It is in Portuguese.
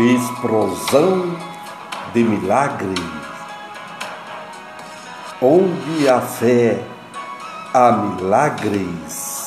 explosão de milagres. Onde a fé, há milagres.